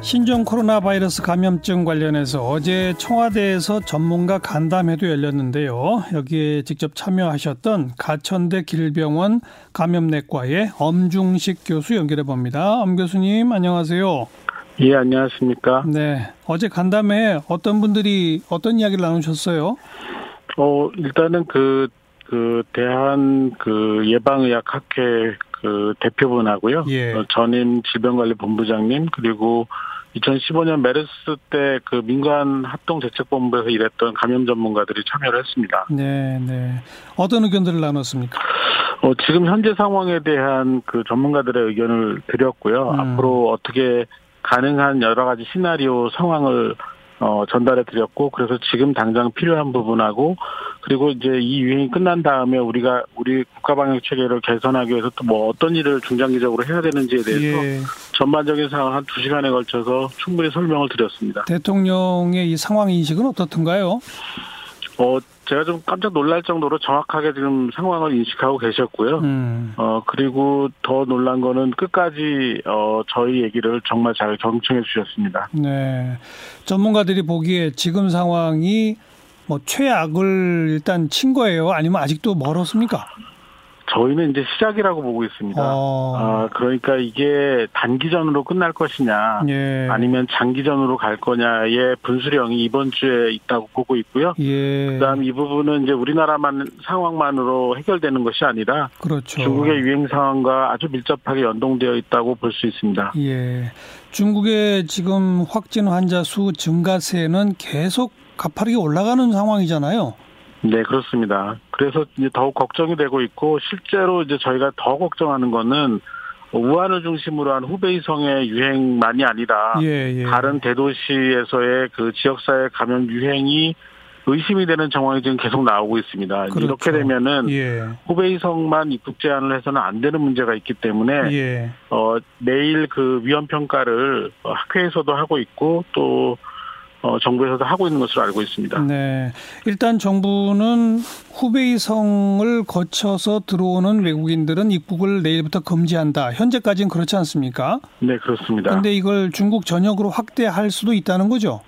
신종 코로나 바이러스 감염증 관련해서 어제 청와대에서 전문가 간담회도 열렸는데요. 여기에 직접 참여하셨던 가천대 길병원 감염내과의 엄중식 교수 연결해 봅니다. 엄 교수님 안녕하세요. 예, 안녕하십니까. 네. 어제 간담회 어떤 분들이 어떤 이야기를 나누셨어요? 어, 일단은 그, 그, 대한 그 예방의학학회 그 대표분하고요. 예. 어, 전임 질병관리본부장님, 그리고 2015년 메르스 때 그 민간 합동 대책본부에서 일했던 감염 전문가들이 참여를 했습니다. 네, 네. 어떤 의견들을 나눴습니까? 어, 지금 현재 상황에 대한 그 전문가들의 의견을 드렸고요. 음. 앞으로 어떻게 가능한 여러 가지 시나리오 상황을 어, 전달해 드렸고, 그래서 지금 당장 필요한 부분하고, 그리고 이제 이 유행이 끝난 다음에 우리가 우리 국가 방역 체계를 개선하기 위해서 또 뭐 어떤 일을 중장기적으로 해야 되는지에 대해서 예. 전반적인 상황 한 두 시간에 걸쳐서 충분히 설명을 드렸습니다. 대통령의 이 상황 인식은 어떻던가요? 어, 제가 좀 깜짝 놀랄 정도로 정확하게 지금 상황을 인식하고 계셨고요. 음. 어, 그리고 더 놀란 거는 끝까지, 어, 저희 얘기를 정말 잘 경청해 주셨습니다. 네. 전문가들이 보기에 지금 상황이 뭐 최악을 일단 친 거예요? 아니면 아직도 멀었습니까? 저희는 이제 시작이라고 보고 있습니다. 어. 아, 그러니까 이게 단기전으로 끝날 것이냐, 예. 아니면 장기전으로 갈 거냐의 분수령이 이번 주에 있다고 보고 있고요. 예. 그다음 이 부분은 이제 우리나라만 상황만으로 해결되는 것이 아니라 그렇죠. 중국의 유행 상황과 아주 밀접하게 연동되어 있다고 볼 수 있습니다. 예. 중국의 지금 확진 환자 수 증가세는 계속 가파르게 올라가는 상황이잖아요. 네, 그렇습니다. 그래서 이제 더욱 걱정이 되고 있고 실제로 이제 저희가 더 걱정하는 거는 우한을 중심으로 한 후베이성의 유행만이 아니라 예, 예. 다른 대도시에서의 그 지역사회 감염 유행이 의심이 되는 정황이 지금 계속 나오고 있습니다. 그렇죠. 이렇게 되면은 예. 후베이성만 입국 제한을 해서는 안 되는 문제가 있기 때문에 예. 어 매일 그 위험 평가를 학회에서도 하고 있고 또 어, 정부에서도 하고 있는 것으로 알고 있습니다. 네. 일단 정부는 후베이성을 거쳐서 들어오는 외국인들은 입국을 내일부터 금지한다. 현재까지는 그렇지 않습니까? 네, 그렇습니다. 근데 이걸 중국 전역으로 확대할 수도 있다는 거죠?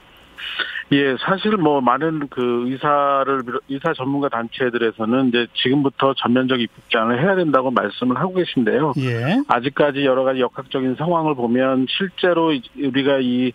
예, 사실 뭐 많은 그 의사를 의사 전문가 단체들에서는 이제 지금부터 전면적 입국 제한을 해야 된다고 말씀을 하고 계신데요. 예. 아직까지 여러 가지 역학적인 상황을 보면 실제로 이- 우리가 이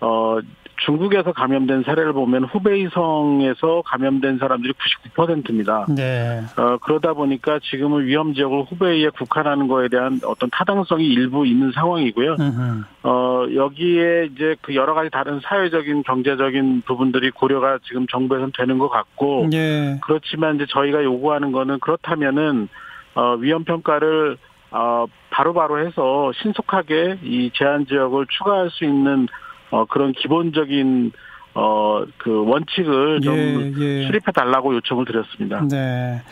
어, 중국에서 감염된 사례를 보면 후베이성에서 감염된 사람들이 99%입니다. 네. 어, 그러다 보니까 지금은 위험 지역을 후베이에 국한하는 거에 대한 어떤 타당성이 일부 있는 상황이고요. 음흠. 어, 여기에 이제 그 여러 가지 다른 사회적인 경제적인 부분들이 고려가 지금 정부에서는 되는 것 같고, 예. 그렇지만 이제 저희가 요구하는 거는 그렇다면은, 어, 위험 평가를, 어, 바로바로 해서 신속하게 이 제한 지역을 추가할 수 있는, 어, 그런 기본적인, 어, 그 원칙을 좀 예, 예. 수립해 달라고 요청을 드렸습니다. 네.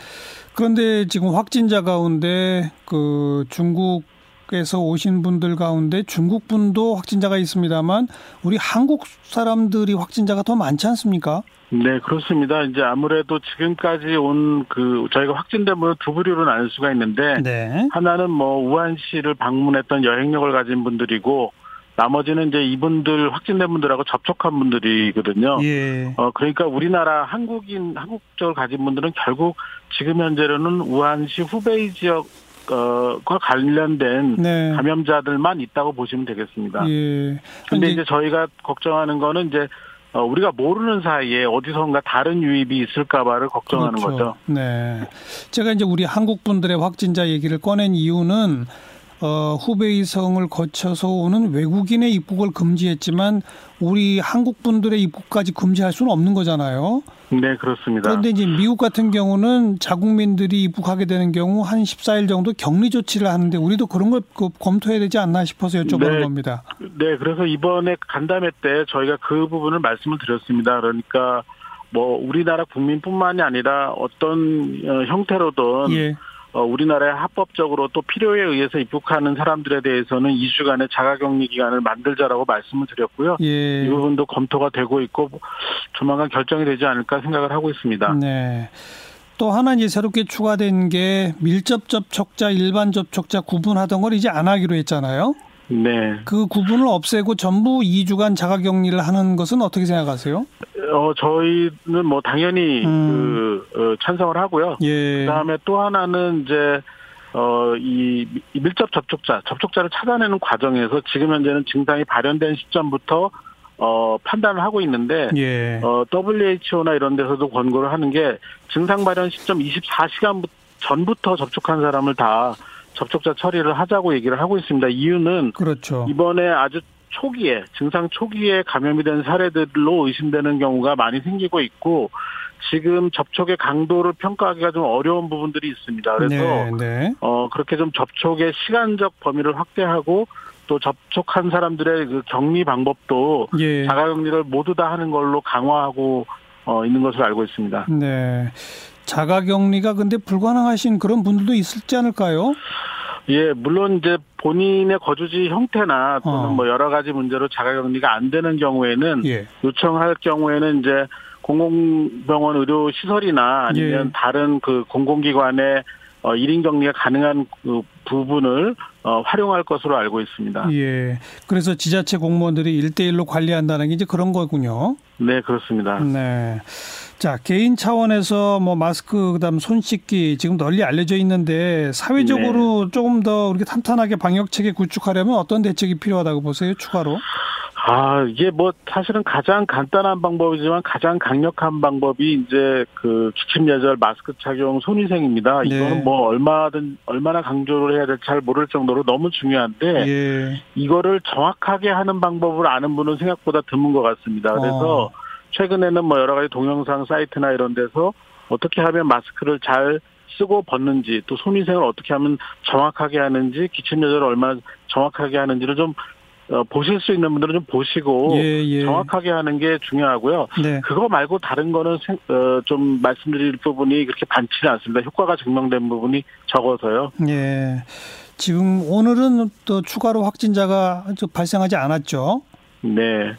그런데 지금 확진자 가운데 그 중국에서 오신 분들 가운데 중국 분도 확진자가 있습니다만 우리 한국 사람들이 확진자가 더 많지 않습니까? 네, 그렇습니다. 이제 아무래도 지금까지 온 그, 저희가 확진된 분을 두 부류로 나눌 수가 있는데, 네. 하나는 뭐 우한시를 방문했던 여행력을 가진 분들이고 나머지는 이제 이분들 확진된 분들하고 접촉한 분들이거든요. 예. 어 그러니까 우리나라 한국인 한국적을 가진 분들은 결국 지금 현재로는 우한시 후베이 지역 어과 관련된 네. 감염자들만 있다고 보시면 되겠습니다. 예. 근데 아니, 이제 저희가 걱정하는 거는 이제 어, 우리가 모르는 사이에 어디선가 다른 유입이 있을까봐를 걱정하는 그렇죠. 거죠. 네. 제가 이제 우리 한국 분들의 확진자 얘기를 꺼낸 이유는 어, 후베이성을 거쳐서 오는 외국인의 입국을 금지했지만 우리 한국 분들의 입국까지 금지할 수는 없는 거잖아요. 네, 그렇습니다. 그런데 이제 미국 같은 경우는 자국민들이 입국하게 되는 경우 한 14일 정도 격리 조치를 하는데 우리도 그런 걸 그, 검토해야 되지 않나 싶어서 여쭤보는 네. 겁니다. 네, 그래서 이번에 간담회 때 저희가 그 부분을 말씀을 드렸습니다. 그러니까 뭐 우리나라 국민뿐만이 아니라 어떤 어, 형태로든 예. 어, 우리나라에 합법적으로 또 필요에 의해서 입국하는 사람들에 대해서는 2주간의 자가격리 기간을 만들자라고 말씀을 드렸고요. 예. 이 부분도 검토가 되고 있고 조만간 결정이 되지 않을까 생각을 하고 있습니다. 네. 또 하나 이제 새롭게 추가된 게 밀접 접촉자, 일반 접촉자 구분하던 걸 이제 안 하기로 했잖아요. 네. 그 구분을 없애고 전부 2주간 자가격리를 하는 것은 어떻게 생각하세요? 어, 저희는 뭐 당연히 음. 그 어, 찬성을 하고요. 예. 그다음에 또 하나는 이제 어, 이 밀접 접촉자, 접촉자를 찾아내는 과정에서 지금 현재는 증상이 발현된 시점부터 어, 판단을 하고 있는데 예. 어, WHO나 이런 데서도 권고를 하는 게 증상 발현 시점 24시간 전부터 접촉한 사람을 다 접촉자 처리를 하자고 얘기를 하고 있습니다. 이유는 그렇죠. 이번에 아주 초기에 증상 초기에 감염이 된 사례들로 의심되는 경우가 많이 생기고 있고 지금 접촉의 강도를 평가하기가 좀 어려운 부분들이 있습니다. 그래서 네, 네. 어 그렇게 좀 접촉의 시간적 범위를 확대하고 또 접촉한 사람들의 그 격리 방법도 예. 자가격리를 모두 다 하는 걸로 강화하고 어 있는 것으로 알고 있습니다. 네. 자가격리가 근데 불가능하신 그런 분들도 있을지 않을까요? 예, 물론 이제 본인의 거주지 형태나 또는 어. 뭐 여러 가지 문제로 자가격리가 안 되는 경우에는 예. 요청할 경우에는 이제 공공병원 의료 시설이나 아니면 예. 다른 그 공공기관의 어 1인 격리가 가능한 그 부분을 어 활용할 것으로 알고 있습니다. 예. 그래서 지자체 공무원들이 일대일로 관리한다는 게 이제 그런 거군요. 네, 그렇습니다. 네. 자, 개인 차원에서 뭐 마스크 그다음 손 씻기 지금 널리 알려져 있는데 사회적으로 조금 더 우리가 탄탄하게 방역 체계 구축하려면 어떤 대책이 필요하다고 보세요? 추가로? 아, 이게 뭐 사실은 가장 간단한 방법이지만 가장 강력한 방법이 이제 그 기침 예절 마스크 착용 손위생입니다. 네. 이거는 뭐 얼마든 얼마나 강조를 해야 될지 잘 모를 정도로 너무 중요한데 예. 이거를 정확하게 하는 방법을 아는 분은 생각보다 드문 것 같습니다. 그래서 어. 최근에는 뭐 여러 가지 동영상 사이트나 이런 데서 어떻게 하면 마스크를 잘 쓰고 벗는지 또 손위생을 어떻게 하면 정확하게 하는지 기침 예절을 얼마나 정확하게 하는지를 좀 어, 보실 수 있는 분들은 좀 보시고 예, 예. 정확하게 하는 게 중요하고요. 네. 그거 말고 다른 거는 생- 어, 좀 말씀드릴 부분이 그렇게 많지는 않습니다. 효과가 증명된 부분이 적어서요. 예. 지금 오늘은 또 추가로 확진자가 좀 발생하지 않았죠. 네.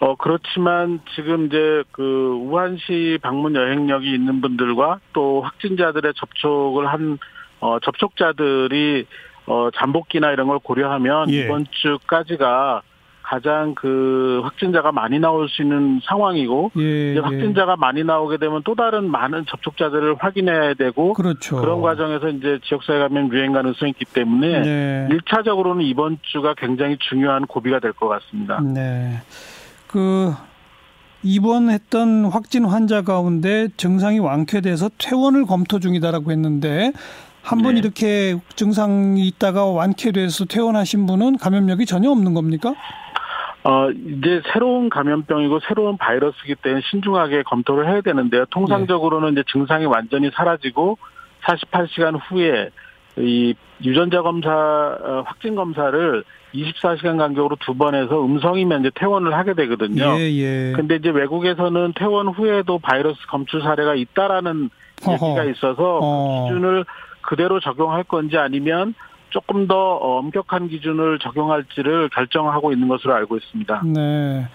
어, 그렇지만 지금 이제 그 우한시 방문 여행력이 있는 분들과 또 확진자들의 접촉을 한, 어, 접촉자들이 어, 잠복기나 이런 걸 고려하면 예. 이번 주까지가 가장 그 확진자가 많이 나올 수 있는 상황이고 예. 이제 확진자가 많이 나오게 되면 또 다른 많은 접촉자들을 확인해야 되고 그렇죠. 그런 과정에서 이제 지역사회 감염 유행 가능성이 있기 때문에 네. 일차적으로는 이번 주가 굉장히 중요한 고비가 될 것 같습니다. 네. 그 입원했던 확진 환자 가운데 증상이 완쾌돼서 퇴원을 검토 중이다라고 했는데 한번 네. 이렇게 증상이 있다가 완쾌돼서 퇴원하신 분은 감염력이 전혀 없는 겁니까? 어, 이제 새로운 감염병이고 새로운 바이러스이기 때문에 신중하게 검토를 해야 되는데요. 통상적으로는 이제 증상이 완전히 사라지고 48시간 후에 이 유전자 검사, 어, 확진 검사를 24시간 간격으로 두 번 해서 음성이면 이제 퇴원을 하게 되거든요. 예, 예. 근데 이제 외국에서는 퇴원 후에도 바이러스 검출 사례가 있다라는 허허. 얘기가 있어서 어. 그 기준을 그대로 적용할 건지 아니면 조금 더 엄격한 기준을 적용할지를 결정하고 있는 것으로 알고 있습니다. 네.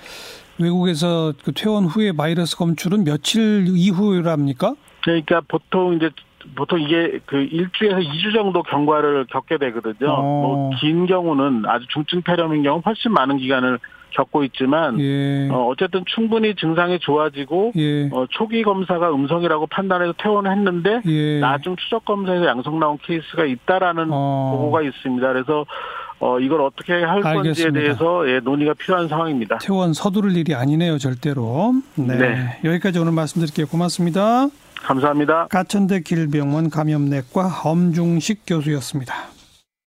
외국에서 그 퇴원 후에 바이러스 검출은 며칠 이후랍니까? 그러니까 보통 이제 보통 이게 그 일주에서 2주 정도 경과를 겪게 되거든요. 어. 뭐긴 경우는 아주 중증 폐렴인 경우 훨씬 많은 기간을 겪고 있지만 예. 어, 어쨌든 충분히 증상이 좋아지고 예. 어, 초기 검사가 음성이라고 판단해서 퇴원을 했는데 예. 나중 추적 검사에서 양성 나온 케이스가 있다라는 어. 보고가 있습니다. 그래서 어, 이걸 어떻게 할 건지에 알겠습니다. 대해서 예, 논의가 필요한 상황입니다. 퇴원 서두를 일이 아니네요, 절대로. 네. 네. 여기까지 오늘 말씀드릴게요. 고맙습니다. 감사합니다. 가천대 길병원 감염내과 엄중식 교수였습니다.